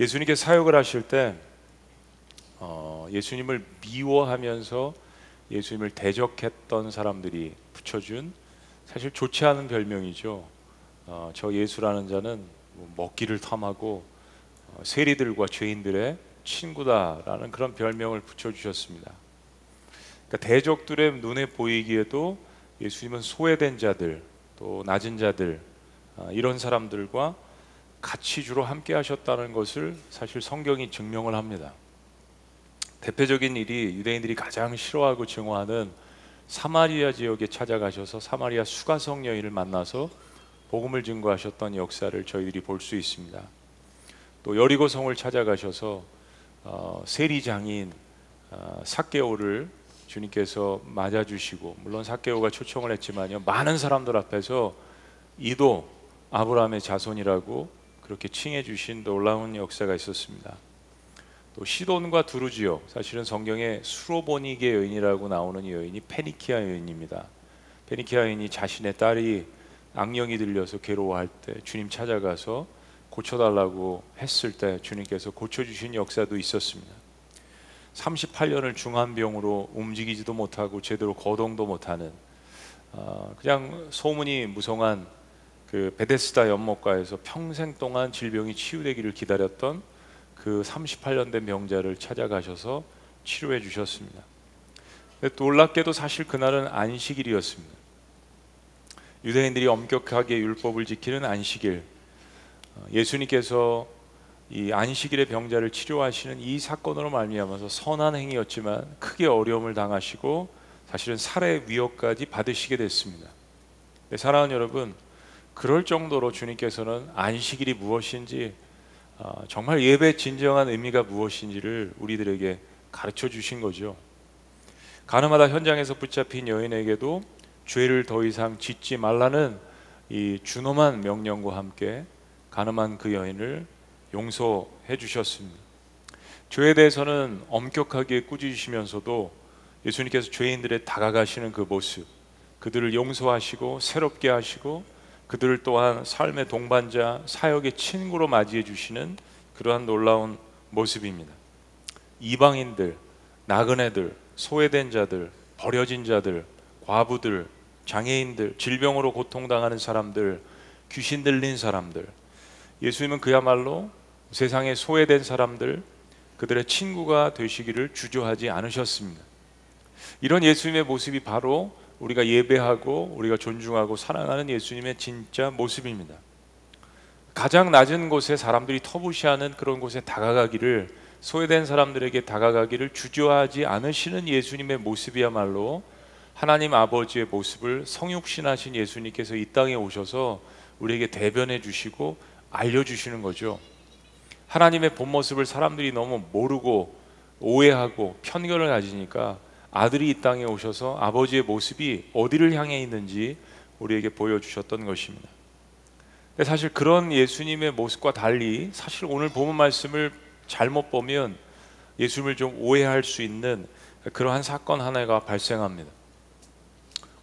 예수님께 사역을 하실 때 어, 예수님을 미워하면서 예수님을 대적했던 사람들이 붙여준 사실 좋지 않은 별명이죠. 어, 저 예수라는 자는 뭐 먹기를 탐하고 어, 세리들과 죄인들의 친구다라는 그런 별명을 붙여주셨습니다. 그러니까 대적들의 눈에 보이기에도 예수님은 소외된 자들, 또 낮은 자들 어, 이런 사람들과 같이 주로 함께 하셨다는 것을 사실 성경이 증명을 합니다. 대표적인 일이 유대인들이 가장 싫어하고 증오하는 사마리아 지역에 찾아가셔서 사마리아 수가성 여인을 만나서 복음을 증거하셨던 역사를 저희들이 볼 수 있습니다. 또 여리고 성을 찾아가셔서 어, 세리 장인 어, 사케오를 주님께서 맞아주시고 물론 사케오가 초청을 했지만요 많은 사람들 앞에서 이도 아브라함의 자손이라고 그렇게 칭해 주신 놀라운 역사가 있었습니다. 또 시돈과 두루지오 사실은 성경에 수로보니게 여인이라고 나오는 여인이 페니키아 여인입니다. 페니키아 여인이 자신의 딸이 악령이 들려서 괴로워할 때 주님 찾아가서 고쳐달라고 했을 때 주님께서 고쳐주신 역사도 있었습니다. 38년을 중한병으로 움직이지도 못하고 제대로 거동도 못하는 어, 그냥 소문이 무성한 그 베데스다 연못가에서 평생 동안 질병이 치유되기를 기다렸던 그 38년 된 병자를 찾아가셔서 치료해 주셨습니다. 놀랍게도 사실 그날은 안식일이었습니다. 유대인들이 엄격하게 율법을 지키는 안식일. 어, 예수님께서 이 안식일의 병자를 치료하시는 이 사건으로 말미암아서 선한 행위였지만 크게 어려움을 당하시고 사실은 살해 위협까지 받으시게 됐습니다. 네, 사랑하는 여러분, 그럴 정도로 주님께서는 안식일이 무엇인지 어, 정말 예배 진정한 의미가 무엇인지를 우리들에게 가르쳐 주신 거죠. 가늠하다 현장에서 붙잡힌 여인에게도 죄를 더 이상 짓지 말라는 이 준엄한 명령과 함께 가늠한 그 여인을 용서해 주셨습니다. 죄에 대해서는 엄격하게 꾸짖으시면서도 예수님께서 죄인들의 다가가시는 그 모습, 그들을 용서하시고 새롭게 하시고 그들을 또한 삶의 동반자, 사역의 친구로 맞이해 주시는 그러한 놀라운 모습입니다. 이방인들, 나그네들, 소외된 자들, 버려진 자들, 과부들, 장애인들, 질병으로 고통당하는 사람들, 귀신 들린 사람들. 예수님은 그야말로 세상에 소외된 사람들, 그들의 친구가 되시기를 주저하지 않으셨습니다. 이런 예수님의 모습이 바로 우리가 예배하고 우리가 존중하고 사랑하는 예수님의 진짜 모습입니다. 가장 낮은 곳에 사람들이 터부시하는 그런 곳에 다가가기를 소외된 사람들에게 다가가기를 주저하지 않으시는 예수님의 모습이야말로 하나님 아버지의 모습을 성육신하신 예수님께서 이 땅에 오셔서 우리에게 대변해 주시고 알려 주시는 거죠. 하나님의 본 모습을 사람들이 너무 모르고 오해하고 편견을 가지니까 아들이 이 땅에 오셔서 아버지의 모습이 어디를 향해 있는지 우리에게 보여주셨던 것입니다. 근데 사실 그런 예수님의 모습과 달리 사실 오늘 본문 말씀을 잘못 보면 예수님을 좀 오해할 수 있는 그러한 사건 하나가 발생합니다.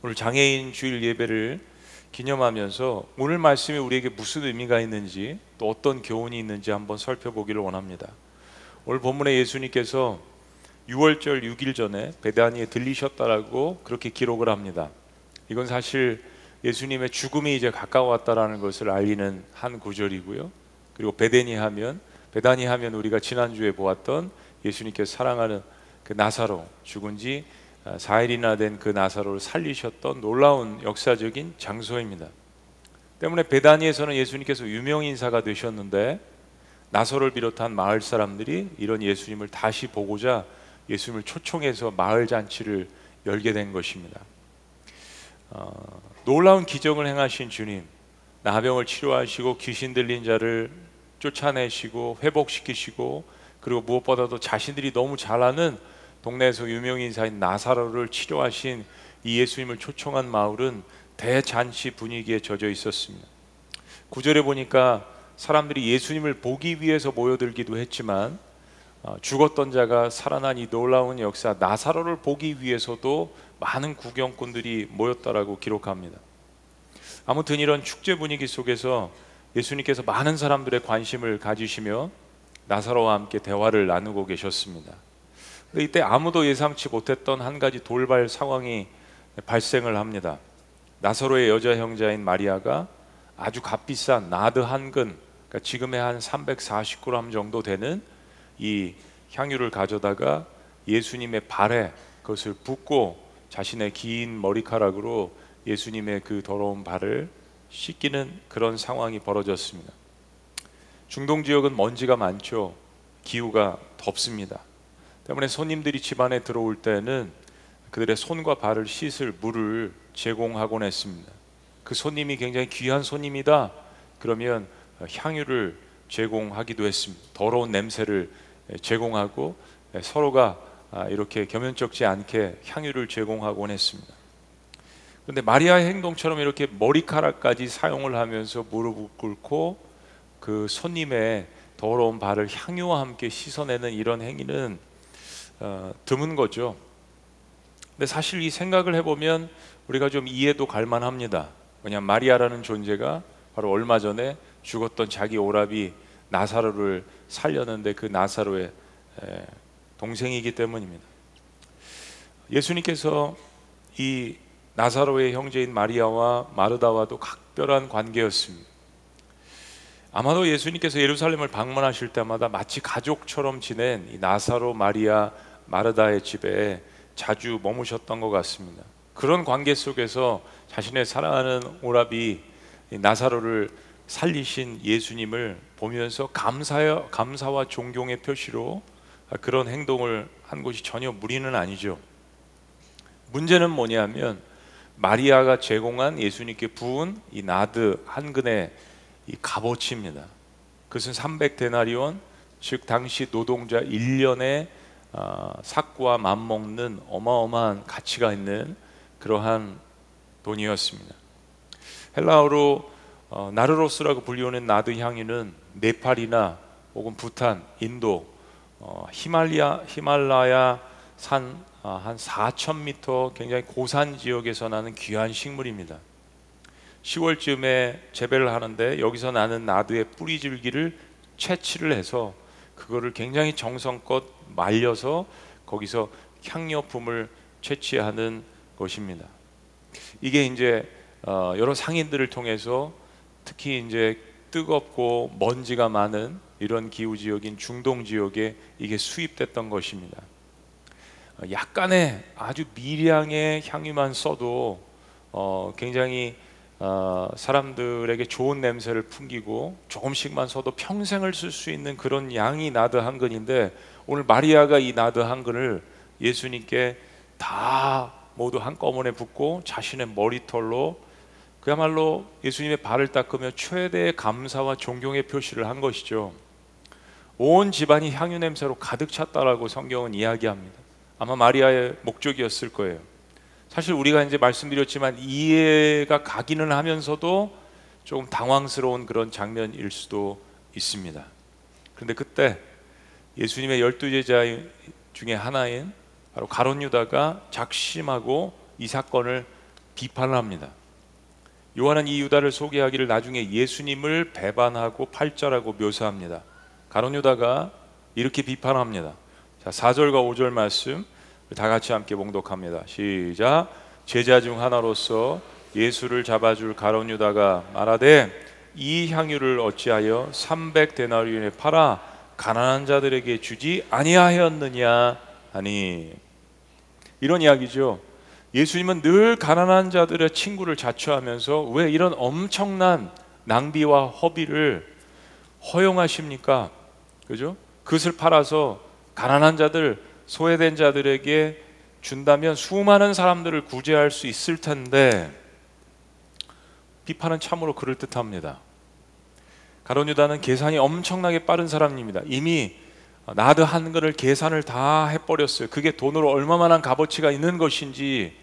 오늘 장애인 주일 예배를 기념하면서 오늘 말씀이 우리에게 무슨 의미가 있는지 또 어떤 교훈이 있는지 한번 살펴보기를 원합니다. 오늘 본문에 예수님께서 6월절 6일 전에 베다니에 들리셨다라고 그렇게 기록을 합니다. 이건 사실 예수님의 죽음이 이제 가까웠다라는 것을 알리는 한 구절이고요. 그리고 베데니 하면 베다니 하면 우리가 지난주에 보았던 예수님께서 사랑하는 그 나사로 죽은 지 4일이나 된 그 나사로를 살리셨던 놀라운 역사적인 장소입니다. 때문에 베다니에서는 예수님께서 유명 인사가 되셨는데 나사로를 비롯한 마을 사람들이 이런 예수님을 다시 보고자 예수님을 초청해서 마을 잔치를 열게 된 것입니다. 어, 놀라운 기적을 행하신 주님, 나병을 치료하시고 귀신 들린 자를 쫓아내시고 회복시키시고 그리고 무엇보다도 자신들이 너무 잘 아는 동네에서 유명 인사인 나사로를 치료하신 이 예수님을 초청한 마을은 대잔치 분위기에 젖어 있었습니다. 구절에 보니까 사람들이 예수님을 보기 위해서 모여들기도 했지만 어, 죽었던 자가 살아난 이 놀라운 역사 나사로를 보기 위해서도 많은 구경꾼들이 모였다라고 기록합니다. 아무튼 이런 축제 분위기 속에서 예수님께서 많은 사람들의 관심을 가지시며 나사로와 함께 대화를 나누고 계셨습니다. 근데 이때 아무도 예상치 못했던 한 가지 돌발 상황이 발생을 합니다. 나사로의 여자 형제인 마리아가 아주 값비싼 나드 한 근, 그러니까 지금의 한 340g 정도 되는 이 향유를 가져다가 예수님의 발에 그것을 붓고 자신의 긴 머리카락으로 예수님의 그 더러운 발을 씻기는 그런 상황이 벌어졌습니다. 중동 지역은 먼지가 많죠. 기후가 덥습니다. 때문에 손님들이 집안에 들어올 때는 그들의 손과 발을 씻을 물을 제공하곤 했습니다. 그 손님이 굉장히 귀한 손님이다. 그러면 향유를 제공하기도 했습니다. 더러운 냄새를 제공하고 서로가 이렇게 겸연쩍지 않게 향유를 제공하곤 했습니다. 그런데 마리아의 행동처럼 이렇게 머리카락까지 사용을 하면서 무릎을 꿇고 그 손님의 더러운 발을 향유와 함께 씻어내는 이런 행위는 어, 드문 거죠. 근데 사실 이 생각을 해보면 우리가 좀 이해도 갈만합니다. 왜냐 마리아라는 존재가 바로 얼마 전에 죽었던 자기 오라비 나사로를 살렸는데 그 나사로의 동생이기 때문입니다. 예수님께서 이 나사로의 형제인 마리아와 마르다와도 각별한 관계였습니다. 아마도 예수님께서 예루살렘을 방문하실 때마다 마치 가족처럼 지낸 이 나사로 마리아 마르다의 집에 자주 머무셨던 것 같습니다. 그런 관계 속에서 자신의 사랑하는 오라비 나사로를 살리신 예수님을 보면서 감사와, 감사와 존경의 표시로 그런 행동을 한 것이 전혀 무리는 아니죠. 문제는 뭐냐면 마리아가 제공한 예수님께 부은 이 나드 한 근의 이 값어치입니다. 그것은 300데나리온 즉 당시 노동자 1년의 어, 삭과 맞먹는 어마어마한 가치가 있는 그러한 돈이었습니다. 헬라어로 어, 나르로스라고 불리우는 나드 향유는 네팔이나 혹은 부탄, 인도, 어, 히말리아, 히말라야 산한 어, 4,000m 굉장히 고산 지역에서 나는 귀한 식물입니다. 10월쯤에 재배를 하는데 여기서 나는 나드의 뿌리 줄기를 채취를 해서 그거를 굉장히 정성껏 말려서 거기서 향료품을 채취하는 것입니다. 이게 이제 어, 여러 상인들을 통해서 특히 이제 뜨겁고 먼지가 많은 이런 기후 지역인 중동 지역에 이게 수입됐던 것입니다. 어, 약간의 아주 미량의 향유만 써도 어, 굉장히 어, 사람들에게 좋은 냄새를 풍기고 조금씩만 써도 평생을 쓸 수 있는 그런 양이 나드 한 근인데 오늘 마리아가 이 나드 한 근을 예수님께 다 모두 한꺼번에 붓고 자신의 머리털로 그야말로 예수님의 발을 닦으며 최대의 감사와 존경의 표시를 한 것이죠. 온 집안이 향유 냄새로 가득 찼다라고 성경은 이야기합니다. 아마 마리아의 목적이었을 거예요. 사실 우리가 이제 말씀드렸지만 이해가 가기는 하면서도 조금 당황스러운 그런 장면일 수도 있습니다. 그런데 그때 예수님의 열두 제자 중에 하나인 바로 가론 유다가 작심하고 이 사건을 비판합니다. 요한은 이 유다를 소개하기를 나중에 예수님을 배반하고 팔자라고 묘사합니다. 가론 유다가 이렇게 비판합니다. 자, 4절과 5절 말씀 다 같이 함께 봉독합니다. 시작. 제자 중 하나로서 예수를 잡아줄 가론 유다가 말하되 이 향유를 어찌하여 300 데나리온에 팔아 가난한 자들에게 주지 아니하였느냐 하니 이런 이야기죠. 예수님은 늘 가난한 자들의 친구를 자처하면서 왜 이런 엄청난 낭비와 허비를 허용하십니까? 그죠? 그것을 팔아서 가난한 자들 소외된 자들에게 준다면 수많은 사람들을 구제할 수 있을 텐데 비판은 참으로 그럴 듯합니다. 가론 유다는 계산이 엄청나게 빠른 사람입니다. 이미 나드 한 거를 계산을 다 해버렸어요. 그게 돈으로 얼마만한 값어치가 있는 것인지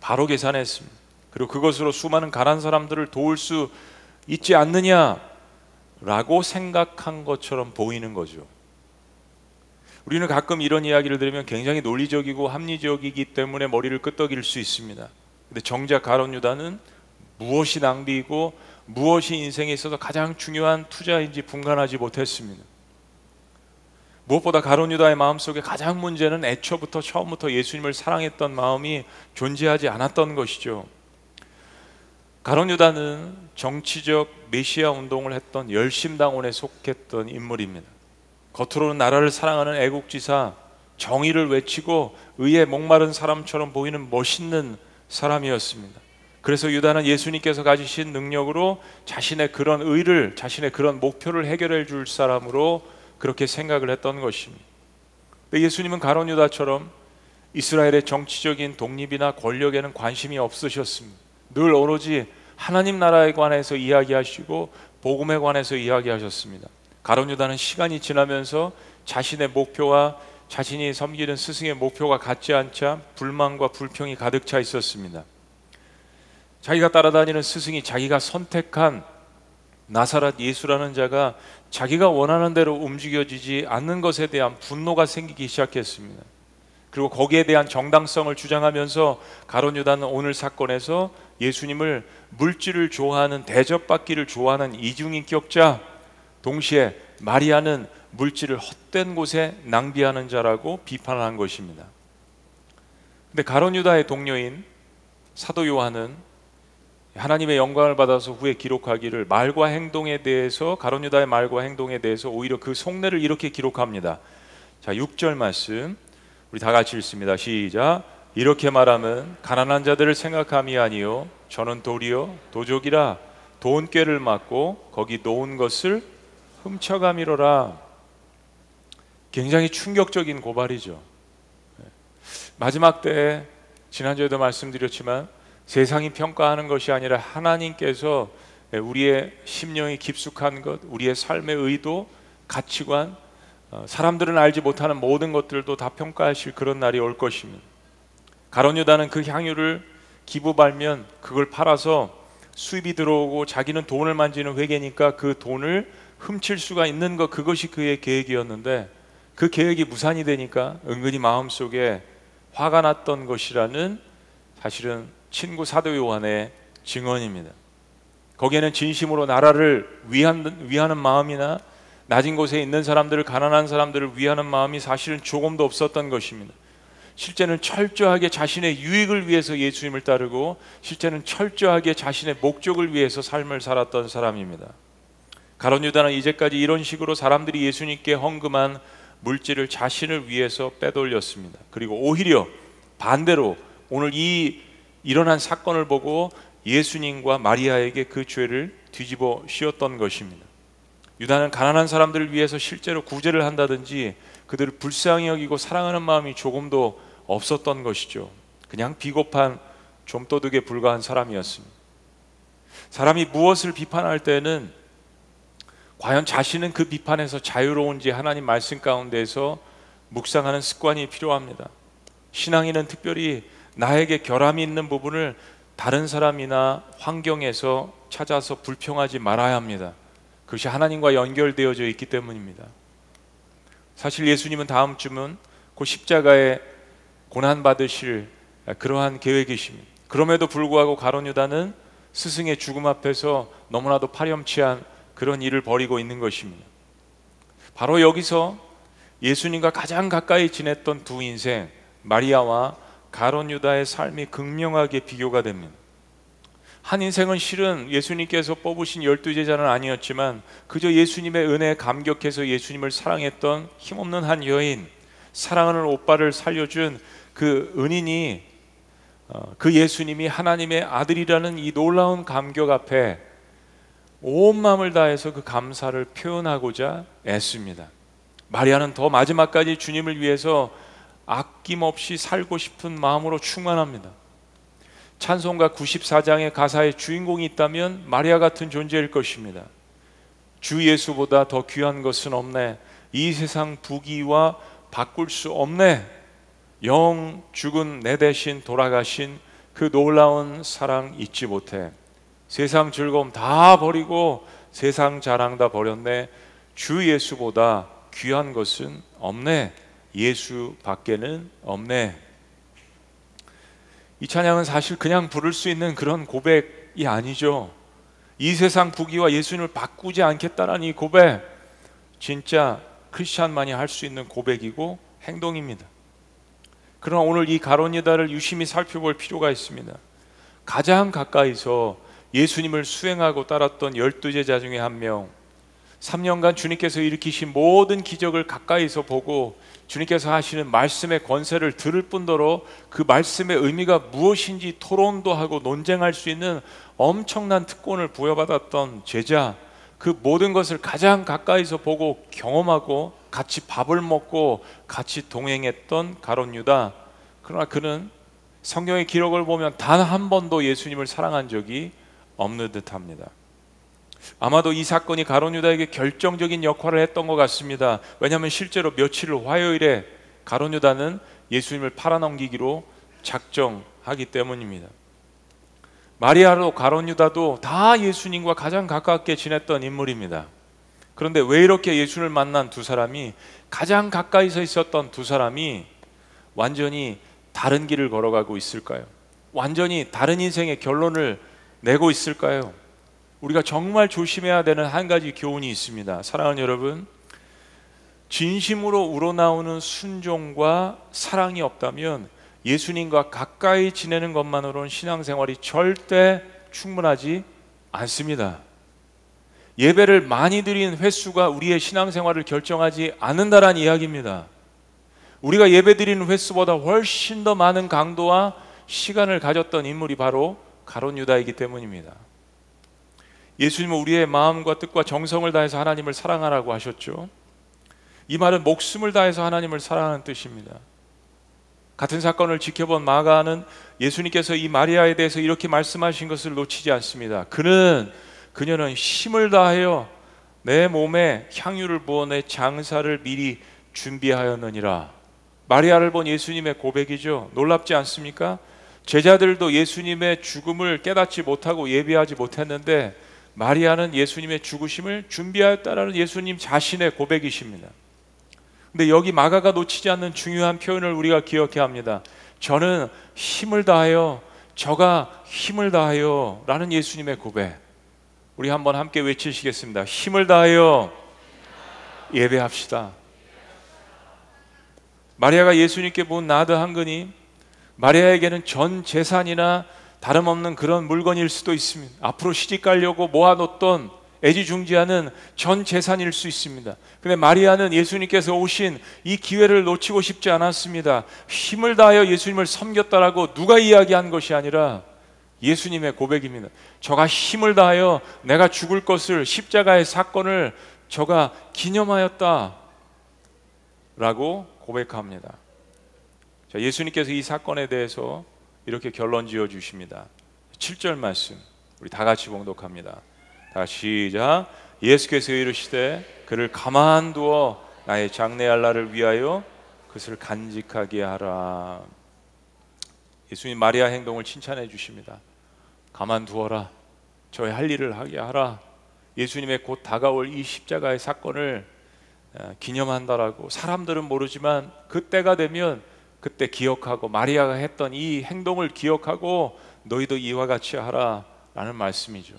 바로 계산했습니다. 그리고 그것으로 수많은 가난 사람들을 도울 수 있지 않느냐라고 생각한 것처럼 보이는 거죠. 우리는 가끔 이런 이야기를 들으면 굉장히 논리적이고 합리적이기 때문에 머리를 끄덕일 수 있습니다. 근데 정작 가론 유다는 무엇이 낭비이고 무엇이 인생에 있어서 가장 중요한 투자인지 분간하지 못했습니다. 무엇보다 가론 유다의 마음속에 가장 문제는 애초부터 처음부터 예수님을 사랑했던 마음이 존재하지 않았던 것이죠. 가론 유다는 정치적 메시아 운동을 했던 열심당원에 속했던 인물입니다. 겉으로는 나라를 사랑하는 애국지사, 정의를 외치고 의에 목마른 사람처럼 보이는 멋있는 사람이었습니다. 그래서 유다는 예수님께서 가지신 능력으로 자신의 그런 의를, 자신의 그런 목표를 해결해 줄 사람으로 그렇게 생각을 했던 것입니다. 예수님은 가론 유다처럼 이스라엘의 정치적인 독립이나 권력에는 관심이 없으셨습니다. 늘 오로지 하나님 나라에 관해서 이야기하시고 복음에 관해서 이야기하셨습니다. 가론 유다는 시간이 지나면서 자신의 목표와 자신이 섬기는 스승의 목표가 같지 않자 불만과 불평이 가득 차 있었습니다. 자기가 따라다니는 스승이 자기가 선택한 나사렛 예수라는 자가 자기가 원하는 대로 움직여지지 않는 것에 대한 분노가 생기기 시작했습니다. 그리고 거기에 대한 정당성을 주장하면서 가론 유다는 오늘 사건에서 예수님을 물질을 좋아하는 대접받기를 좋아하는 이중인격자 동시에 마리아는 물질을 헛된 곳에 낭비하는 자라고 비판한 것입니다. 근데 가론 유다의 동료인 사도 요한은 하나님의 영광을 받아서 후에 기록하기를 말과 행동에 대해서 가론 유다의 말과 행동에 대해서 오히려 그 속내를 이렇게 기록합니다. 자, 6절 말씀 우리 다 같이 읽습니다. 시작. 이렇게 말하면 가난한 자들을 생각함이 아니요 저는 도리어 도적이라 돈 꾀를 맞고 거기 놓은 것을 훔쳐가미로라. 굉장히 충격적인 고발이죠. 마지막 때 지난주에도 말씀드렸지만 세상이 평가하는 것이 아니라 하나님께서 우리의 심령이 깊숙한 것, 우리의 삶의 의도, 가치관, 어, 사람들은 알지 못하는 모든 것들도 다 평가하실 그런 날이 올 것입니다. 가론 유다는 그 향유를 기부 발면 그걸 팔아서 수입이 들어오고 자기는 돈을 만지는 회계니까 그 돈을 훔칠 수가 있는 것 그것이 그의 계획이었는데 그 계획이 무산이 되니까 은근히 마음속에 화가 났던 것이라는 사실은 친구 사도 요한의 증언입니다. 거기에는 진심으로 나라를 위한, 위하는 마음이나 낮은 곳에 있는 사람들을 가난한 사람들을 위하는 마음이 사실은 조금도 없었던 것입니다. 실제는 철저하게 자신의 유익을 위해서 예수님을 따르고 실제는 철저하게 자신의 목적을 위해서 삶을 살았던 사람입니다. 가론 유다는 이제까지 이런 식으로 사람들이 예수님께 헌금한 물질을 자신을 위해서 빼돌렸습니다. 그리고 오히려 반대로 오늘 이 일어난 사건을 보고 예수님과 마리아에게 그 죄를 뒤집어 씌웠던 것입니다. 유다는 가난한 사람들을 위해서 실제로 구제를 한다든지 그들을 불쌍히 여기고 사랑하는 마음이 조금도 없었던 것이죠. 그냥 비겁한 좀도둑에 불과한 사람이었습니다. 사람이 무엇을 비판할 때는 과연 자신은 그 비판에서 자유로운지 하나님 말씀 가운데서 묵상하는 습관이 필요합니다. 신앙인은 특별히 나에게 결함이 있는 부분을 다른 사람이나 환경에서 찾아서 불평하지 말아야 합니다. 그것이 하나님과 연결되어져 있기 때문입니다. 사실 예수님은 다음 주면 그 십자가에 고난 받으실 그러한 계획이십니다. 그럼에도 불구하고 가론 유다는 스승의 죽음 앞에서 너무나도 파렴치한 그런 일을 벌이고 있는 것입니다. 바로 여기서 예수님과 가장 가까이 지냈던 두 인생 마리아와 가론 유다의 삶이 극명하게 비교가 됩니다. 한 인생은 실은 예수님께서 뽑으신 열두 제자는 아니었지만 그저 예수님의 은혜에 감격해서 예수님을 사랑했던 힘없는 한 여인, 사랑하는 오빠를 살려준 그 은인이 어, 그 예수님이 하나님의 아들이라는 이 놀라운 감격 앞에 온 마음을 다해서 그 감사를 표현하고자 애씁니다. 마리아는 더 마지막까지 주님을 위해서 아낌없이 살고 싶은 마음으로 충만합니다. 찬송가 94장의 가사의 주인공이 있다면 마리아 같은 존재일 것입니다. 주 예수보다 더 귀한 것은 없네. 이 세상 부귀와 바꿀 수 없네. 영 죽은 내 대신 돌아가신 그 놀라운 사랑 잊지 못해. 세상 즐거움 다 버리고 세상 자랑 다 버렸네. 주 예수보다 귀한 것은 없네. 예수 밖에는 없네. 이 찬양은 사실 그냥 부를 수 있는 그런 고백이 아니죠. 이 세상 부귀와 예수님을 바꾸지 않겠다는 이 고백, 진짜 크리스찬만이 할 수 있는 고백이고 행동입니다. 그러나 오늘 이 가론 유다를 유심히 살펴볼 필요가 있습니다. 가장 가까이서 예수님을 수행하고 따랐던 열두 제자 중에 한 명, 3년간 주님께서 일으키신 모든 기적을 가까이서 보고 주님께서 하시는 말씀의 권세를 들을 뿐더러 그 말씀의 의미가 무엇인지 토론도 하고 논쟁할 수 있는 엄청난 특권을 부여받았던 제자, 그 모든 것을 가장 가까이서 보고 경험하고 같이 밥을 먹고 같이 동행했던 가론 유다. 그러나 그는 성경의 기록을 보면 단 한 번도 예수님을 사랑한 적이 없는 듯합니다. 아마도 이 사건이 가론 유다에게 결정적인 역할을 했던 것 같습니다. 왜냐하면 실제로 며칠 후 화요일에 가론 유다는 예수님을 팔아넘기기로 작정하기 때문입니다. 마리아로 가론 유다도 다 예수님과 가장 가깝게 지냈던 인물입니다. 그런데 왜 이렇게 예수를 만난 두 사람이 가장 가까이서 있었던 두 사람이 완전히 다른 길을 걸어가고 있을까요? 완전히 다른 인생의 결론을 내고 있을까요? 우리가 정말 조심해야 되는 한 가지 교훈이 있습니다. 사랑하는 여러분, 진심으로 우러나오는 순종과 사랑이 없다면 예수님과 가까이 지내는 것만으로는 신앙생활이 절대 충분하지 않습니다. 예배를 많이 드린 횟수가 우리의 신앙생활을 결정하지 않는다라는 이야기입니다. 우리가 예배 드리는 횟수보다 훨씬 더 많은 강도와 시간을 가졌던 인물이 바로 가론 유다이기 때문입니다. 예수님은 우리의 마음과 뜻과 정성을 다해서 하나님을 사랑하라고 하셨죠. 이 말은 목숨을 다해서 하나님을 사랑하는 뜻입니다. 같은 사건을 지켜본 마가는 예수님께서 이 마리아에 대해서 이렇게 말씀하신 것을 놓치지 않습니다. 그는 그녀는 힘을 다하여 내 몸에 향유를 부어 내 장사를 미리 준비하였느니라. 마리아를 본 예수님의 고백이죠. 놀랍지 않습니까? 제자들도 예수님의 죽음을 깨닫지 못하고 예비하지 못했는데 마리아는 예수님의 죽으심을 준비하였다라는 예수님 자신의 고백이십니다. 근데 여기 마가가 놓치지 않는 중요한 표현을 우리가 기억해야 합니다. 저는 힘을 다하여 저가 힘을 다하여 라는 예수님의 고백. 우리 한번 함께 외치시겠습니다. 힘을 다하여 예배합시다. 마리아가 예수님께 본 나드 한 근이 마리아에게는 전 재산이나 다름없는 그런 물건일 수도 있습니다. 앞으로 시집 가려고 모아놓던 애지중지하는 전 재산일 수 있습니다. 근데 마리아는 예수님께서 오신 이 기회를 놓치고 싶지 않았습니다. 힘을 다하여 예수님을 섬겼다라고 누가 이야기한 것이 아니라 예수님의 고백입니다. 저가 힘을 다하여 내가 죽을 것을 십자가의 사건을 저가 기념하였다. 라고 고백합니다. 자, 예수님께서 이 사건에 대해서 이렇게 결론 지어 주십니다. 7절 말씀. 우리 다 같이 봉독합니다. 다시 시작. 예수께서 이르시되 그를 가만두어 나의 장래할 날을 위하여 그것을 간직하게 하라. 예수님 마리아 행동을 칭찬해 주십니다. 가만두어라. 저의 할 일을 하게 하라. 예수님의 곧 다가올 이 십자가의 사건을 기념한다라고 사람들은 모르지만 그때가 되면 그때 기억하고 마리아가 했던 이 행동을 기억하고 너희도 이와 같이 하라라는 말씀이죠.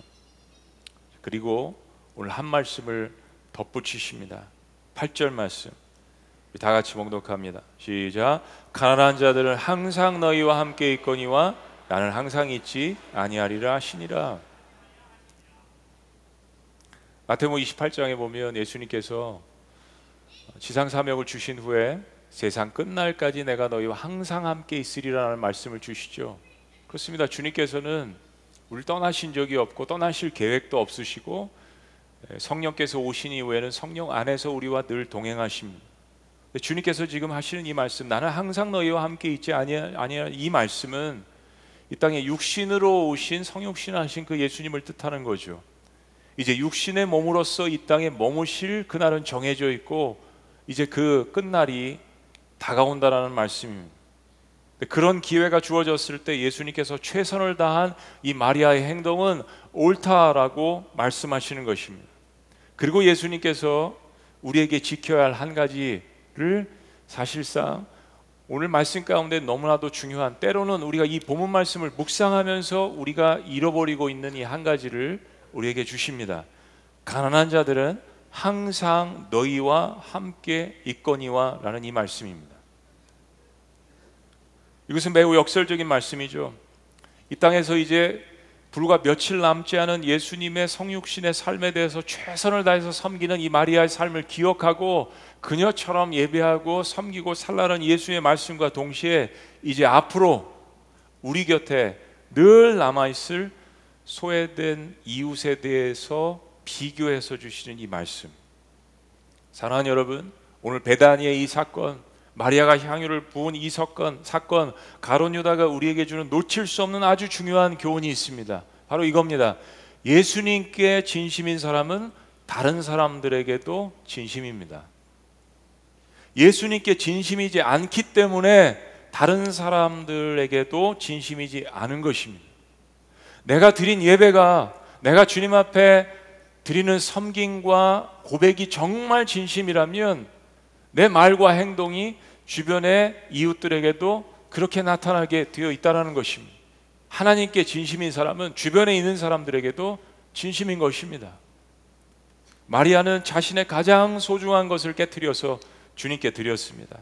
그리고 오늘 한 말씀을 덧붙이십니다. 8절 말씀. 다 같이 봉독합니다. 시작. 가난한 자들은 항상 너희와 함께 있거니와 나는 항상 있지 아니하리라 하시니라. 마태복음 28장에 보면 예수님께서 지상 사명을 주신 후에 세상 끝날까지 내가 너희와 항상 함께 있으리라는 말씀을 주시죠. 그렇습니다. 주님께서는 우리 떠나신 적이 없고 떠나실 계획도 없으시고 성령께서 오신 이후에는 성령 안에서 우리와 늘 동행하십니다. 주님께서 지금 하시는 이 말씀 나는 항상 너희와 함께 있지 아니야 아니야 이 말씀은 이 땅에 육신으로 오신 성육신하신 그 예수님을 뜻하는 거죠. 이제 육신의 몸으로서 이 땅에 머무실 그날은 정해져 있고 이제 그 끝날이 다가온다라는 말씀입니다. 그런 기회가 주어졌을 때 예수님께서 최선을 다한 이 마리아의 행동은 옳다라고 말씀하시는 것입니다. 그리고 예수님께서 우리에게 지켜야 할 한 가지를 사실상 오늘 말씀 가운데 너무나도 중요한 때로는 우리가 이 본문 말씀을 묵상하면서 우리가 잃어버리고 있는 이 한 가지를 우리에게 주십니다. 가난한 자들은 항상 너희와 함께 있거니와라는 이 말씀입니다. 이것은 매우 역설적인 말씀이죠. 이 땅에서 이제 불과 며칠 남지 않은 예수님의 성육신의 삶에 대해서 최선을 다해서 섬기는 이 마리아의 삶을 기억하고 그녀처럼 예배하고 섬기고 살라는 예수의 말씀과 동시에 이제 앞으로 우리 곁에 늘 남아 있을 소외된 이웃에 대해서 비교해서 주시는 이 말씀. 사랑하는 여러분, 오늘 베다니의 이 사건, 마리아가 향유를 부은 이 사건, 사건 가론 유다가 우리에게 주는 놓칠 수 없는 아주 중요한 교훈이 있습니다. 바로 이겁니다. 예수님께 진심인 사람은 다른 사람들에게도 진심입니다. 예수님께 진심이지 않기 때문에 다른 사람들에게도 진심이지 않은 것입니다. 내가 드린 예배가 내가 주님 앞에 드리는 섬김과 고백이 정말 진심이라면 내 말과 행동이 주변의 이웃들에게도 그렇게 나타나게 되어 있다는 것입니다. 하나님께 진심인 사람은 주변에 있는 사람들에게도 진심인 것입니다. 마리아는 자신의 가장 소중한 것을 깨뜨려서 주님께 드렸습니다.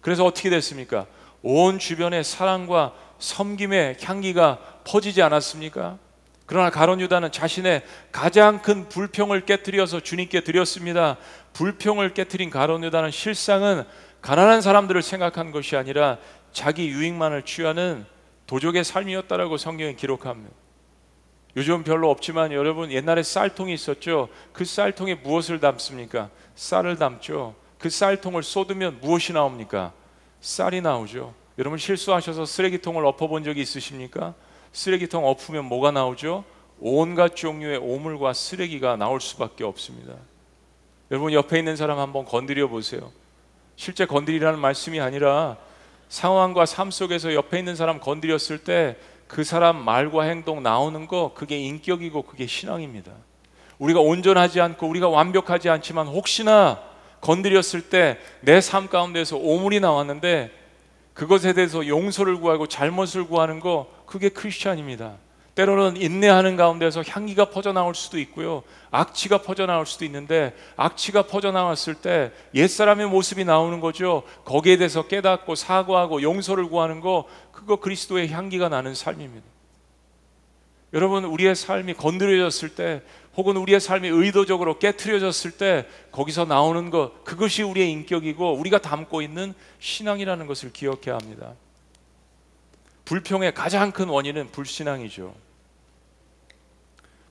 그래서 어떻게 됐습니까? 온 주변에 사랑과 섬김의 향기가 퍼지지 않았습니까? 그러나 가론 유다는 자신의 가장 큰 불평을 깨뜨려서 주님께 드렸습니다. 불평을 깨뜨린 가론 유다는 실상은 가난한 사람들을 생각한 것이 아니라 자기 유익만을 취하는 도적의 삶이었다라고 성경에 기록합니다. 요즘 별로 없지만 여러분 옛날에 쌀통이 있었죠. 그 쌀통에 무엇을 담습니까? 쌀을 담죠. 그 쌀통을 쏟으면 무엇이 나옵니까? 쌀이 나오죠. 여러분 실수하셔서 쓰레기통을 엎어본 적이 있으십니까? 쓰레기통 엎으면 뭐가 나오죠? 온갖 종류의 오물과 쓰레기가 나올 수밖에 없습니다. 여러분 옆에 있는 사람 한번 건드려 보세요. 실제 건드리라는 말씀이 아니라 상황과 삶 속에서 옆에 있는 사람 건드렸을 때 그 사람 말과 행동 나오는 거 그게 인격이고 그게 신앙입니다. 우리가 온전하지 않고 우리가 완벽하지 않지만 혹시나 건드렸을 때 내 삶 가운데서 오물이 나왔는데 그것에 대해서 용서를 구하고 잘못을 구하는 거 그게 크리스천입니다. 때로는 인내하는 가운데서 향기가 퍼져나올 수도 있고요. 악취가 퍼져나올 수도 있는데 악취가 퍼져나왔을 때 옛사람의 모습이 나오는 거죠. 거기에 대해서 깨닫고 사과하고 용서를 구하는 거 그거 그리스도의 향기가 나는 삶입니다. 여러분 우리의 삶이 건드려졌을 때 혹은 우리의 삶이 의도적으로 깨트려졌을 때 거기서 나오는 것 그것이 우리의 인격이고 우리가 담고 있는 신앙이라는 것을 기억해야 합니다. 불평의 가장 큰 원인은 불신앙이죠.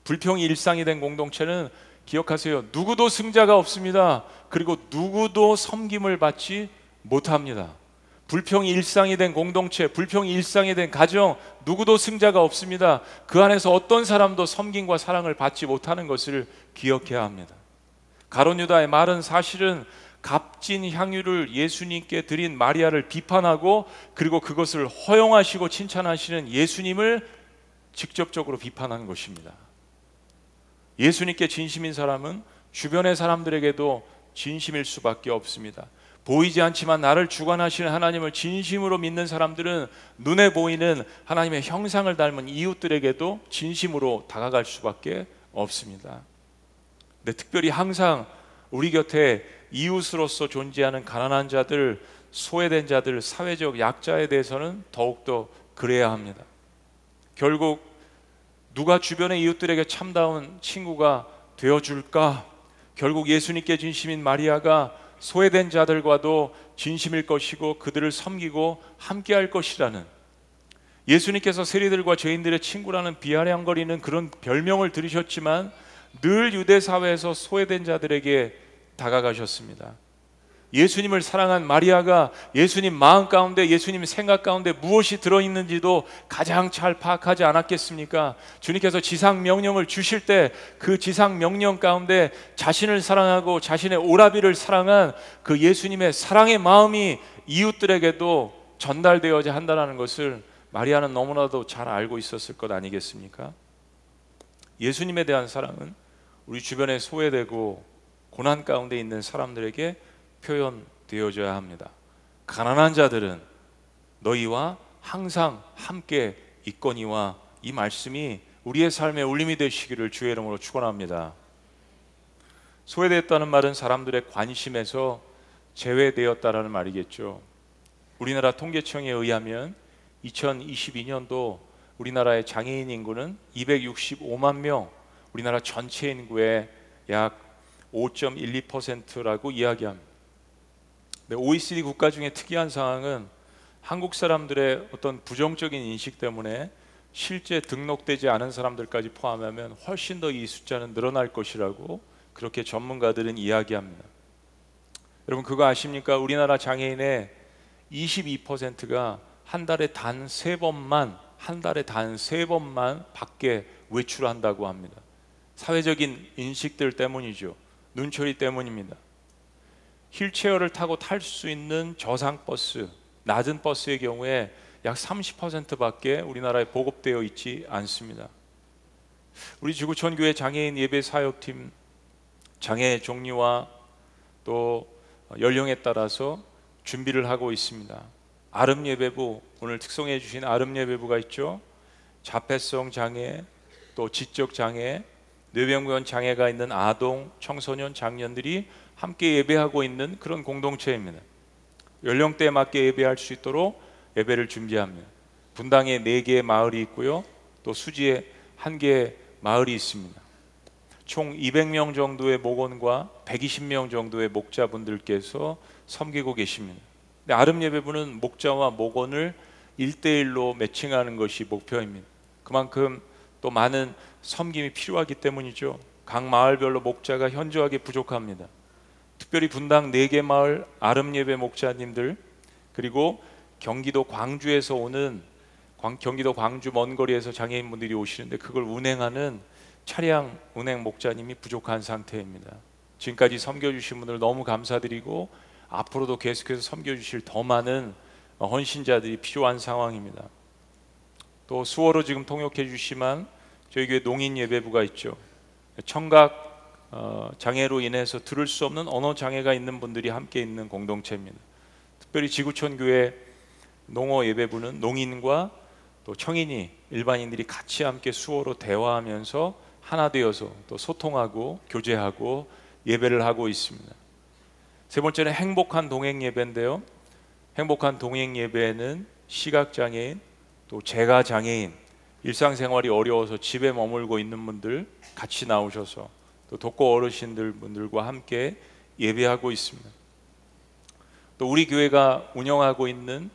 불평이 일상이 된 공동체는 기억하세요. 누구도 승자가 없습니다. 그리고 누구도 섬김을 받지 못합니다. 불평이 일상이 된 공동체, 불평이 일상이 된 가정, 누구도 승자가 없습니다. 그 안에서 어떤 사람도 섬김과 사랑을 받지 못하는 것을 기억해야 합니다. 가론 유다의 말은 사실은 값진 향유를 예수님께 드린 마리아를 비판하고 그리고 그것을 허용하시고 칭찬하시는 예수님을 직접적으로 비판한 것입니다. 예수님께 진심인 사람은 주변의 사람들에게도 진심일 수밖에 없습니다. 보이지 않지만 나를 주관하시는 하나님을 진심으로 믿는 사람들은 눈에 보이는 하나님의 형상을 닮은 이웃들에게도 진심으로 다가갈 수밖에 없습니다. 근데 특별히 항상 우리 곁에 이웃으로서 존재하는 가난한 자들, 소외된 자들, 사회적 약자에 대해서는 더욱더 그래야 합니다. 결국 누가 주변의 이웃들에게 참다운 친구가 되어 줄까? 결국 예수님께 진심인 마리아가 소외된 자들과도 진심일 것이고 그들을 섬기고 함께할 것이라는 예수님께서 세리들과 죄인들의 친구라는 비아냥거리는 그런 별명을 들으셨지만 늘 유대 사회에서 소외된 자들에게 다가가셨습니다. 예수님을 사랑한 마리아가 예수님 마음 가운데 예수님 생각 가운데 무엇이 들어 있는지도 가장 잘 파악하지 않았겠습니까? 주님께서 지상 명령을 주실 때 그 지상 명령 가운데 자신을 사랑하고 자신의 오라비를 사랑한 그 예수님의 사랑의 마음이 이웃들에게도 전달되어야 한다는 것을 마리아는 너무나도 잘 알고 있었을 것 아니겠습니까? 예수님에 대한 사랑은 우리 주변에 소외되고 고난 가운데 있는 사람들에게 표현되어져야 합니다. 가난한 자들은 너희와 항상 함께 있거니와 이 말씀이 우리의 삶에 울림이 되시기를 주의 이름으로 축원합니다. 소외되었다는 말은 사람들의 관심에서 제외되었다라는 말이겠죠. 우리나라 통계청에 의하면 2022년도 우리나라의 장애인 인구는 265만 명, 우리나라 전체 인구의 약 5.12%라고 이야기합니다. OECD 국가 중에 특이한 상황은 한국 사람들의 어떤 부정적인 인식 때문에 실제 등록되지 않은 사람들까지 포함하면 훨씬 더 이 숫자는 늘어날 것이라고 그렇게 전문가들은 이야기합니다. 여러분 그거 아십니까? 우리나라 장애인의 22%가 한 달에 단 세 번만 한 달에 단 세 번만 밖에 외출한다고 합니다. 사회적인 인식들 때문이죠. 눈초리 때문입니다. 휠체어를 타고 탈 수 있는 저상 버스, 낮은 버스의 경우에 약 30%밖에 우리나라에 보급되어 있지 않습니다. 우리 지구촌 교회 장애인 예배 사역팀 장애 종류와 또 연령에 따라서 준비를 하고 있습니다. 아름 예배부 오늘 특성해 주신 아름 예배부가 있죠. 자폐성 장애 또 지적 장애 뇌병변 장애가 있는 아동 청소년 장년들이 함께 예배하고 있는 그런 공동체입니다. 연령대에 맞게 예배할 수 있도록 예배를 준비합니다. 분당에 네 개의 마을이 있고요. 또 수지에 한 개의 마을이 있습니다. 총 200명 정도의 목원과 120명 정도의 목자분들께서 섬기고 계십니다. 아름 예배부는 목자와 목원을 1대1로 매칭하는 것이 목표입니다. 그만큼 또 많은 섬김이 필요하기 때문이죠. 각 마을별로 목자가 현저하게 부족합니다. 특별히 분당 4개 마을 아름 예배 목자님들 그리고 경기도 광주에서 오는 경기도 광주 먼 거리에서 장애인분들이 오시는데 그걸 운행하는 차량 운행 목자님이 부족한 상태입니다. 지금까지 섬겨주신 분들 너무 감사드리고 앞으로도 계속해서 섬겨주실 더 많은 헌신자들이 필요한 상황입니다. 또 수어로 지금 통역해 주시만 저희 교회 농인 예배부가 있죠. 청각 어, 장애로 인해서 들을 수 없는 언어 장애가 있는 분들이 함께 있는 공동체입니다. 특별히 지구촌 교회 농어 예배부는 농인과 또 청인이 일반인들이 같이 함께 수어로 대화하면서 하나 되어서 또 소통하고 교제하고 예배를 하고 있습니다. 세 번째는 행복한 동행 예배인데요. 행복한 동행 예배에는 시각 장애인 또 재가 장애인 일상생활이 어려워서 집에 머물고 있는 분들 같이 나오셔서 또 독거 어르신들 분들과 함께 예배하고 있습니다. 또 우리 교회가 운영하고 있는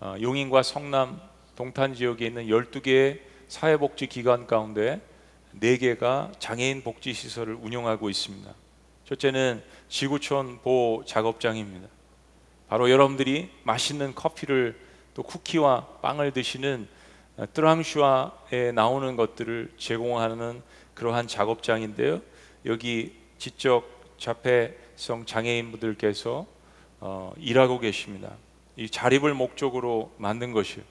어, 용인과 성남 동탄 지역에 있는 12개의 사회복지 기관 가운데 4개가 장애인 복지 시설을 운영하고 있습니다. 첫째는 지구촌 보호 작업장입니다. 바로 여러분들이 맛있는 커피를 또 쿠키와 빵을 드시는 트랑슈아에 나오는 것들을 제공하는 그러한 작업장인데요. 여기 지적 자폐성 장애인분들께서 어, 일하고 계십니다. 이 자립을 목적으로 만든 것이에요.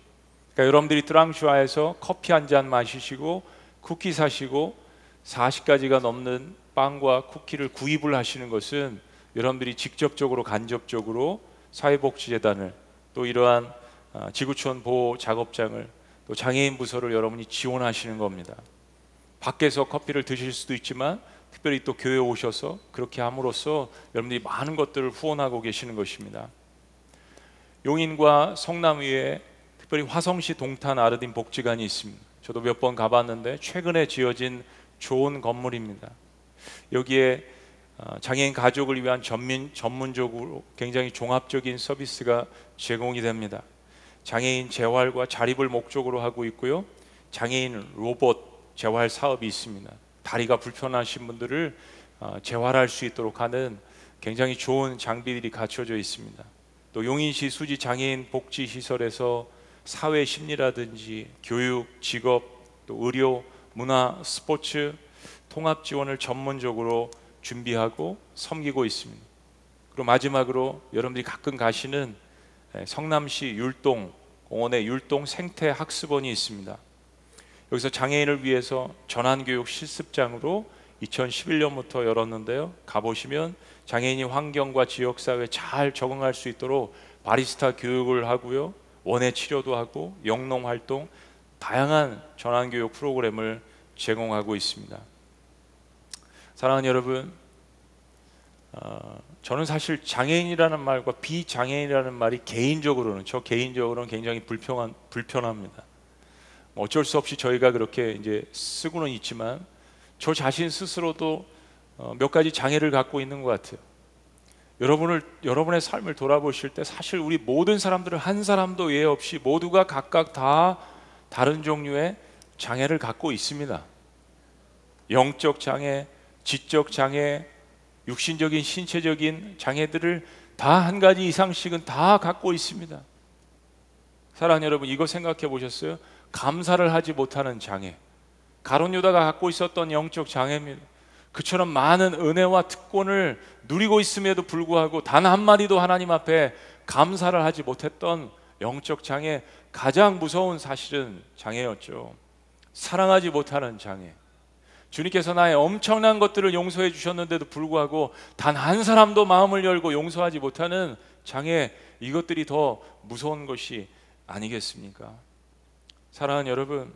그러니까 여러분들이 트랑슈아에서 커피 한 잔 마시시고 쿠키 사시고 40가지가 넘는 빵과 쿠키를 구입을 하시는 것은 여러분들이 직접적으로 간접적으로 사회복지재단을 또 이러한 아, 지구촌 보호 작업장을 또 장애인 부서를 여러분이 지원하시는 겁니다. 밖에서 커피를 드실 수도 있지만 특별히 또 교회 오셔서 그렇게 함으로써 여러분들이 많은 것들을 후원하고 계시는 것입니다. 용인과 성남 위에 특별히 화성시 동탄 아르딘 복지관이 있습니다. 저도 몇 번 가봤는데 최근에 지어진 좋은 건물입니다. 여기에 어, 장애인 가족을 위한 전민, 전문적으로 굉장히 종합적인 서비스가 제공이 됩니다. 장애인 재활과 자립을 목적으로 하고 있고요. 장애인 로봇 재활 사업이 있습니다. 다리가 불편하신 분들을 어, 재활할 수 있도록 하는 굉장히 좋은 장비들이 갖춰져 있습니다. 또 용인시 수지 장애인 복지 시설에서 사회 심리라든지 교육, 직업, 또 의료, 문화, 스포츠 통합 지원을 전문적으로 준비하고 섬기고 있습니다. 그리고 마지막으로 여러분들이 가끔 가시는 성남시 율동 공원에 율동 생태 학습원이 있습니다. 여기서 장애인을 위해서 전환교육 실습장으로 2011년부터 열었는데요. 가보시면 장애인이 환경과 지역사회에 잘 적응할 수 있도록 바리스타 교육을 하고요. 원예 치료도 하고 영농 활동 다양한 전환 교육 프로그램을 제공하고 있습니다. 사랑하는 여러분, 어, 저는 사실 장애인이라는 말과 비장애인이라는 말이 개인적으로는 저 개인적으로는 굉장히 불편한 불편합니다. 뭐 어쩔 수 없이 저희가 그렇게 이제 쓰고는 있지만 저 자신 스스로도 어, 몇 가지 장애를 갖고 있는 것 같아요. 여러분을 여러분의 삶을 돌아보실 때 사실 우리 모든 사람들은 한 사람도 예외 없이 모두가 각각 다 다른 종류의 장애를 갖고 있습니다. 영적 장애, 지적 장애, 육신적인 신체적인 장애들을 다 한 가지 이상씩은 다 갖고 있습니다. 사랑하는 여러분, 이거 생각해 보셨어요? 감사를 하지 못하는 장애. 가론 유다가 갖고 있었던 영적 장애입니다. 그처럼 많은 은혜와 특권을 누리고 있음에도 불구하고 단 한 마디도 하나님 앞에 감사를 하지 못했던 영적 장애 가장 무서운 사실은 장애였죠. 사랑하지 못하는 장애. 주님께서 나의 엄청난 것들을 용서해 주셨는데도 불구하고 단 한 사람도 마음을 열고 용서하지 못하는 장애 이것들이 더 무서운 것이 아니겠습니까? 사랑하는 여러분,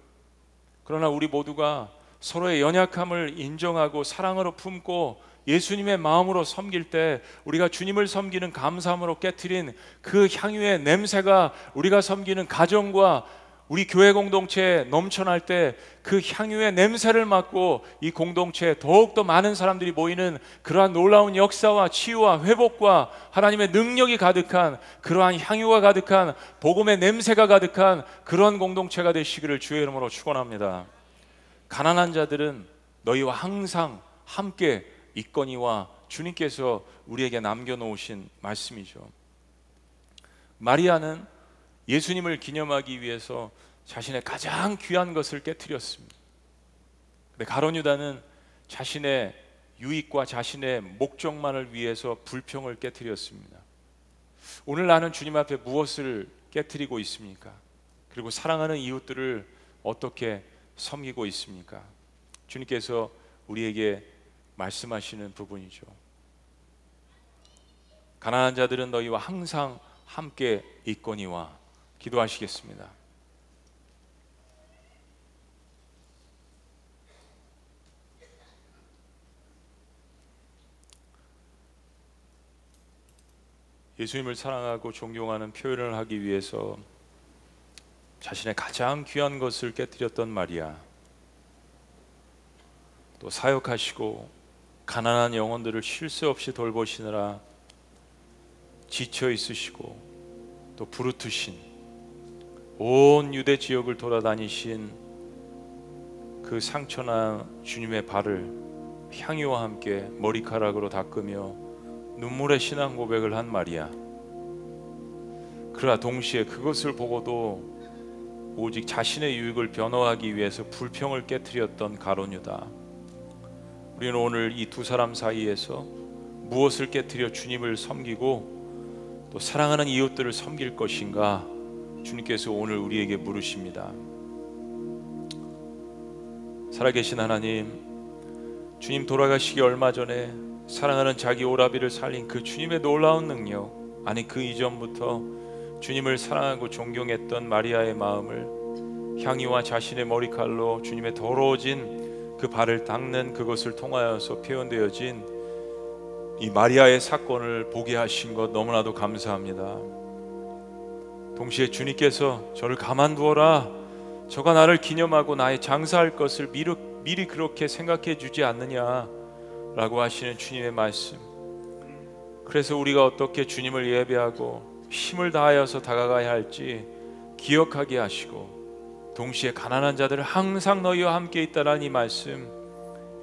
그러나 우리 모두가 서로의 연약함을 인정하고 사랑으로 품고 예수님의 마음으로 섬길 때 우리가 주님을 섬기는 감사함으로 깨뜨린 그 향유의 냄새가 우리가 섬기는 가정과 우리 교회 공동체에 넘쳐날 때 그 향유의 냄새를 맡고 이 공동체에 더욱더 많은 사람들이 모이는 그러한 놀라운 역사와 치유와 회복과 하나님의 능력이 가득한 그러한 향유가 가득한 복음의 냄새가 가득한 그런 공동체가 되시기를 주의 이름으로 축원합니다. 가난한 자들은 너희와 항상 함께 있거니와 주님께서 우리에게 남겨 놓으신 말씀이죠. 마리아는 예수님을 기념하기 위해서 자신의 가장 귀한 것을 깨뜨렸습니다. 근데 가론 유다는 자신의 유익과 자신의 목적만을 위해서 불평을 깨뜨렸습니다. 오늘 나는 주님 앞에 무엇을 깨뜨리고 있습니까? 그리고 사랑하는 이웃들을 어떻게 섬기고 있습니까? 주님께서 우리에게 말씀하시는 부분이죠. 가난한 자들은 너희와 항상 함께 있거니와 기도하시겠습니다. 예수님을 사랑하고 존경하는 표현을 하기 위해서 자신의 가장 귀한 것을 깨뜨렸던 마리아 또 사역하시고 가난한 영혼들을 쉴 새 없이 돌보시느라 지쳐 있으시고 또 부르트신 온 유대 지역을 돌아다니신 그 상처나 주님의 발을 향유와 함께 머리카락으로 닦으며 눈물의 신앙 고백을 한 마리아. 그러나 동시에 그것을 보고도 오직 자신의 유익을 변호하기 위해서 불평을 깨뜨렸던 가론유다. 우리는 오늘 이 두 사람 사이에서 무엇을 깨뜨려 주님을 섬기고 또 사랑하는 이웃들을 섬길 것인가? 주님께서 오늘 우리에게 물으십니다. 살아계신 하나님, 주님 돌아가시기 얼마 전에 사랑하는 자기 오라비를 살린 그 주님의 놀라운 능력, 아니 그 이전부터 주님을 사랑하고 존경했던 마리아의 마음을 향유와 자신의 머리칼로 주님의 더러워진 그 발을 닦는 그것을 통하여서 표현되어진 이 마리아의 사건을 보게 하신 것 너무나도 감사합니다. 동시에 주님께서 저를 가만두어라. 저가 나를 기념하고 나의 장사할 것을 미리, 미리 그렇게 생각해 주지 않느냐 라고 하시는 주님의 말씀. 그래서 우리가 어떻게 주님을 예배하고 힘을 다하여서 다가가야 할지 기억하게 하시고 동시에 가난한 자들을 항상 너희와 함께 있다라는 이 말씀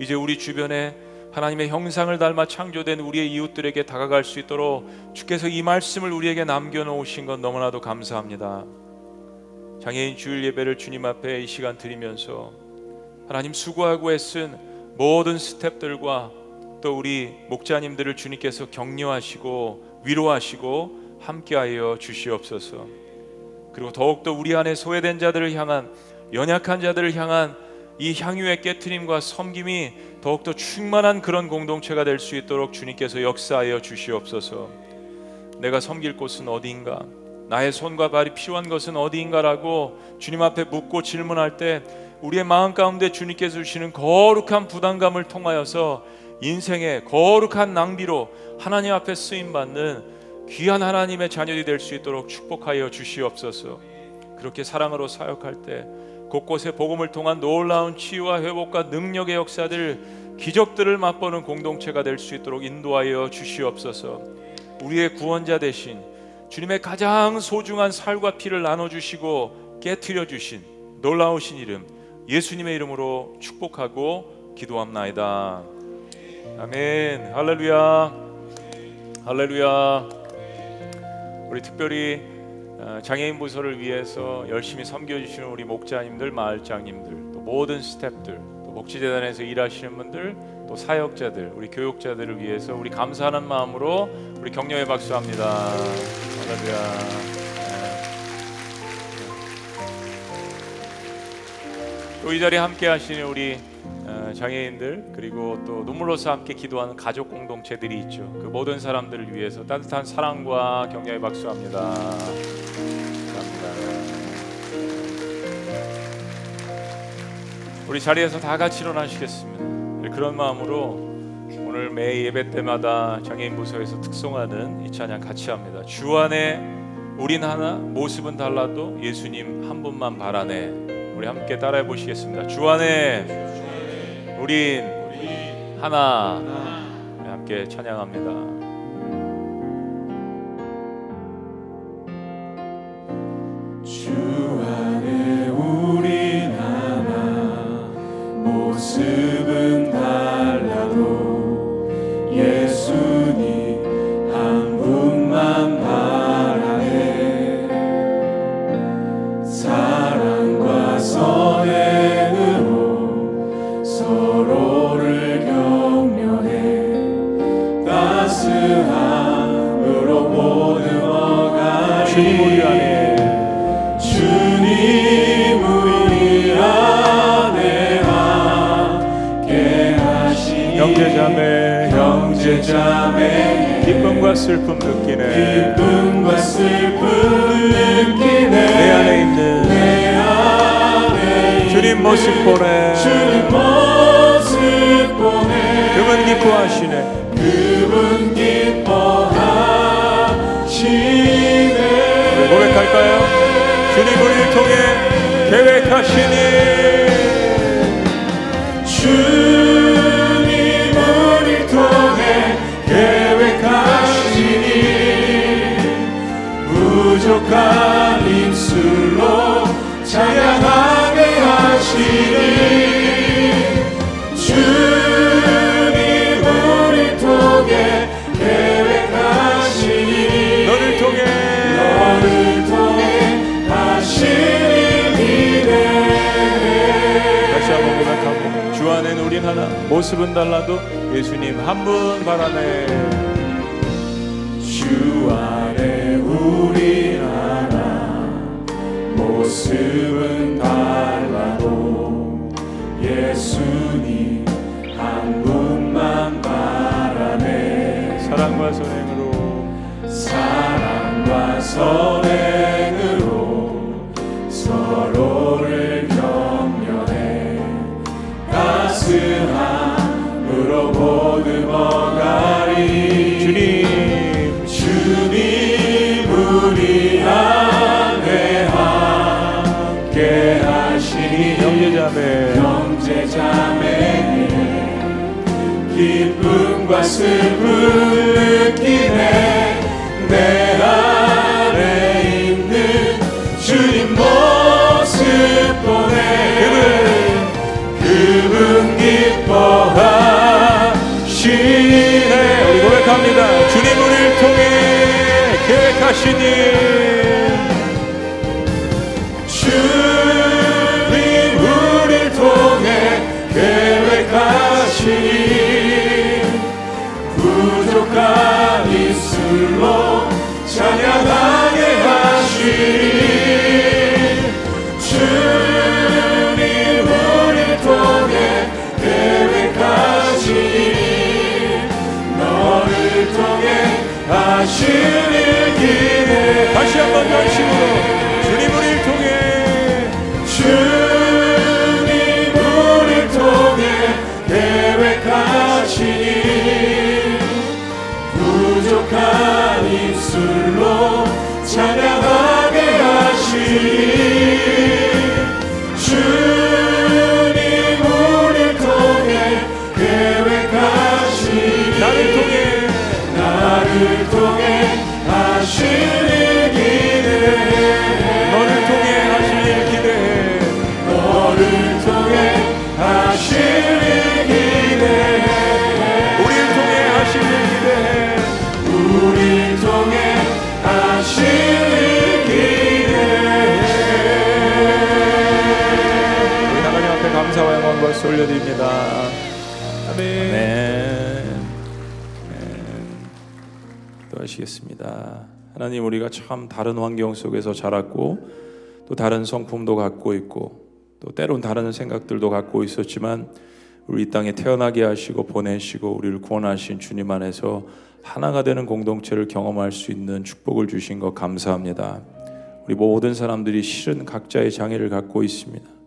이제 우리 주변에 하나님의 형상을 닮아 창조된 우리의 이웃들에게 다가갈 수 있도록 주께서 이 말씀을 우리에게 남겨놓으신 건 너무나도 감사합니다. 장애인 주일 예배를 주님 앞에 이 시간 드리면서 하나님 수고하고 애쓴 모든 스탭들과 또 우리 목자님들을 주님께서 격려하시고 위로하시고 함께하여 주시옵소서. 그리고 더욱더 우리 안에 소외된 자들을 향한 연약한 자들을 향한 이 향유의 깨트림과 섬김이 더욱더 충만한 그런 공동체가 될 수 있도록 주님께서 역사하여 주시옵소서. 내가 섬길 곳은 어디인가? 나의 손과 발이 필요한 것은 어디인가라고 주님 앞에 묻고 질문할 때 우리의 마음 가운데 주님께서 주시는 거룩한 부담감을 통하여서 인생의 거룩한 낭비로 하나님 앞에 쓰임 받는 귀한 하나님의 자녀들이 될 수 있도록 축복하여 주시옵소서. 그렇게 사랑으로 사역할 때 곳곳에 복음을 통한 놀라운 치유와 회복과 능력의 역사들 기적들을 맛보는 공동체가 될 수 있도록 인도하여 주시옵소서. 우리의 구원자 대신 주님의 가장 소중한 살과 피를 나눠 주시고 깨뜨려 주신 놀라우신 이름 예수님의 이름으로 축복하고 기도합나이다. 아멘. 할렐루야. 할렐루야. 우리 특별히 어, 장애인 부서를 위해서 열심히 섬겨주시는 우리 목자님들, 마을장님들, 또 모든 스탭들, 또 복지재단에서 일하시는 분들, 또 사역자들, 우리 교육자들을 위해서 우리 감사하는 마음으로 우리 격려의 박수합니다. 할렐루야. 네. 또이 자리에 함께 하시는 우리 어, 장애인들 그리고 또 눈물로서 함께 기도하는 가족 공동체들이 있죠. 그 모든 사람들을 위해서 따뜻한 사랑과 격려의 박수합니다. 우리 자리에서 다 같이 일어나시겠습니다. 네, 그런 마음으로 오늘 매 예배 때마다 장애인 부서에서 특송하는 이 찬양 같이 합니다. 주 안에 우린 하나 모습은 달라도 예수님 한 분만 바라네. 우리 함께 따라해 보시겠습니다. 주 안에 우린 하나 네, 함께 찬양합니다. 슬픔 느끼네. 기쁨과 슬픔 느끼네. 내 안에 있는 내 안에 주님 모습 보내 주님 모습 보내 그분 기뻐하시네. 그분 기뻐하시네. 고백할까요? 주님 우리를 통해 계획하시니. 주 부족한 입술로 찬양하게 하시니 주님 우리 통해 계획하시니 너를 통해. 너를 통해 하시니 기대 다시 한번 고백하고 주 안에는 우린 하나 모습은 달라도 예수님 한 분 바라네. 주 안에 우리 모습은 달라도 예수님 한 분만 바라네. 사랑과 선행으로. 사랑과 선행으로 서로를 격려해 따스함으로 보듬어 기쁨과 슬픔 느끼네 내 안에 있는 주님 모습 보내. 그분 기뻐하시네. 우리 고백합니다. 주님 우리를 통해 계획하시니 하 올려드립니다. 아멘. 또 하시겠습니다. 하나님 우리가 참 다른 환경 속에서 자랐고 또 다른 성품도 갖고 있고 또 때론 다른 생각들도 갖고 있었지만 우리 이 땅에 태어나게 하시고 보내시고 우리를 구원하신 주님 안에서 하나가 되는 공동체를 경험할 수 있는 축복을 주신 것 감사합니다. 우리 모든 사람들이 실은 각자의 장애를 갖고 있습니다.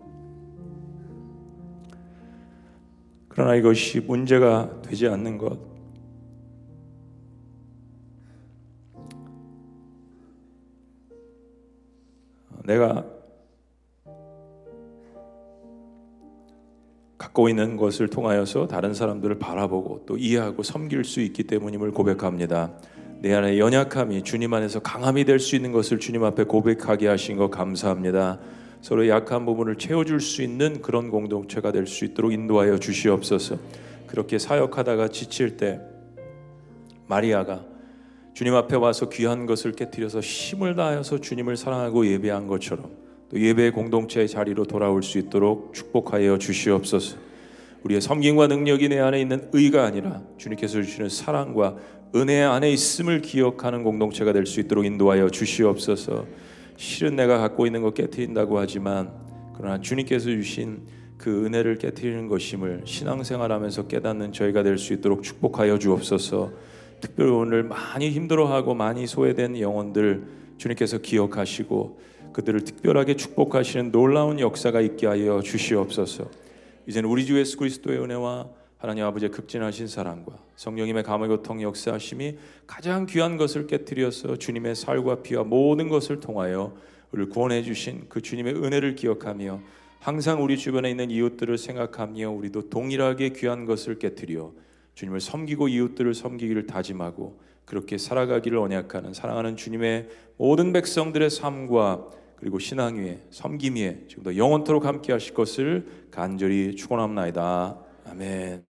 그러나 이것이 문제가 되지 않는 것. 내가 갖고 있는 것을 통하여서 다른 사람들을 바라보고 또 이해하고 섬길 수 있기 때문임을 고백합니다. 내 안에 연약함이 주님 안에서 강함이 될 수 있는 것을 주님 앞에 고백하게 하신 것 감사합니다. 서로 약한 부분을 채워줄 수 있는 그런 공동체가 될 수 있도록 인도하여 주시옵소서. 그렇게 사역하다가 지칠 때 마리아가 주님 앞에 와서 귀한 것을 깨뜨려서 힘을 다하여서 주님을 사랑하고 예배한 것처럼 또 예배의 공동체의 자리로 돌아올 수 있도록 축복하여 주시옵소서. 우리의 섬김과 능력이 내 안에 있는 의가 아니라 주님께서 주시는 사랑과 은혜 안에 있음을 기억하는 공동체가 될 수 있도록 인도하여 주시옵소서. 실은 내가 갖고 있는 것 깨뜨린다고 하지만 그러나 주님께서 주신 그 은혜를 깨뜨리는 것임을 신앙생활하면서 깨닫는 저희가 될 수 있도록 축복하여 주옵소서. 특별히 오늘 많이 힘들어하고 많이 소외된 영혼들 주님께서 기억하시고 그들을 특별하게 축복하시는 놀라운 역사가 있게 하여 주시옵소서. 이제는 우리 주 예수 그리스도의 은혜와 하나님 아버지의 극진하신 사랑과 성령님의 감화 교통 역사하심이 가장 귀한 것을 깨뜨려서 주님의 살과 피와 모든 것을 통하여 우리를 구원해 주신 그 주님의 은혜를 기억하며 항상 우리 주변에 있는 이웃들을 생각하며 우리도 동일하게 귀한 것을 깨뜨려 주님을 섬기고 이웃들을 섬기기를 다짐하고 그렇게 살아가기를 언약하는 사랑하는 주님의 모든 백성들의 삶과 그리고 신앙 위에 섬김 위에 지금도 영원토록 함께 하실 것을 간절히 축원합나이다. 아멘.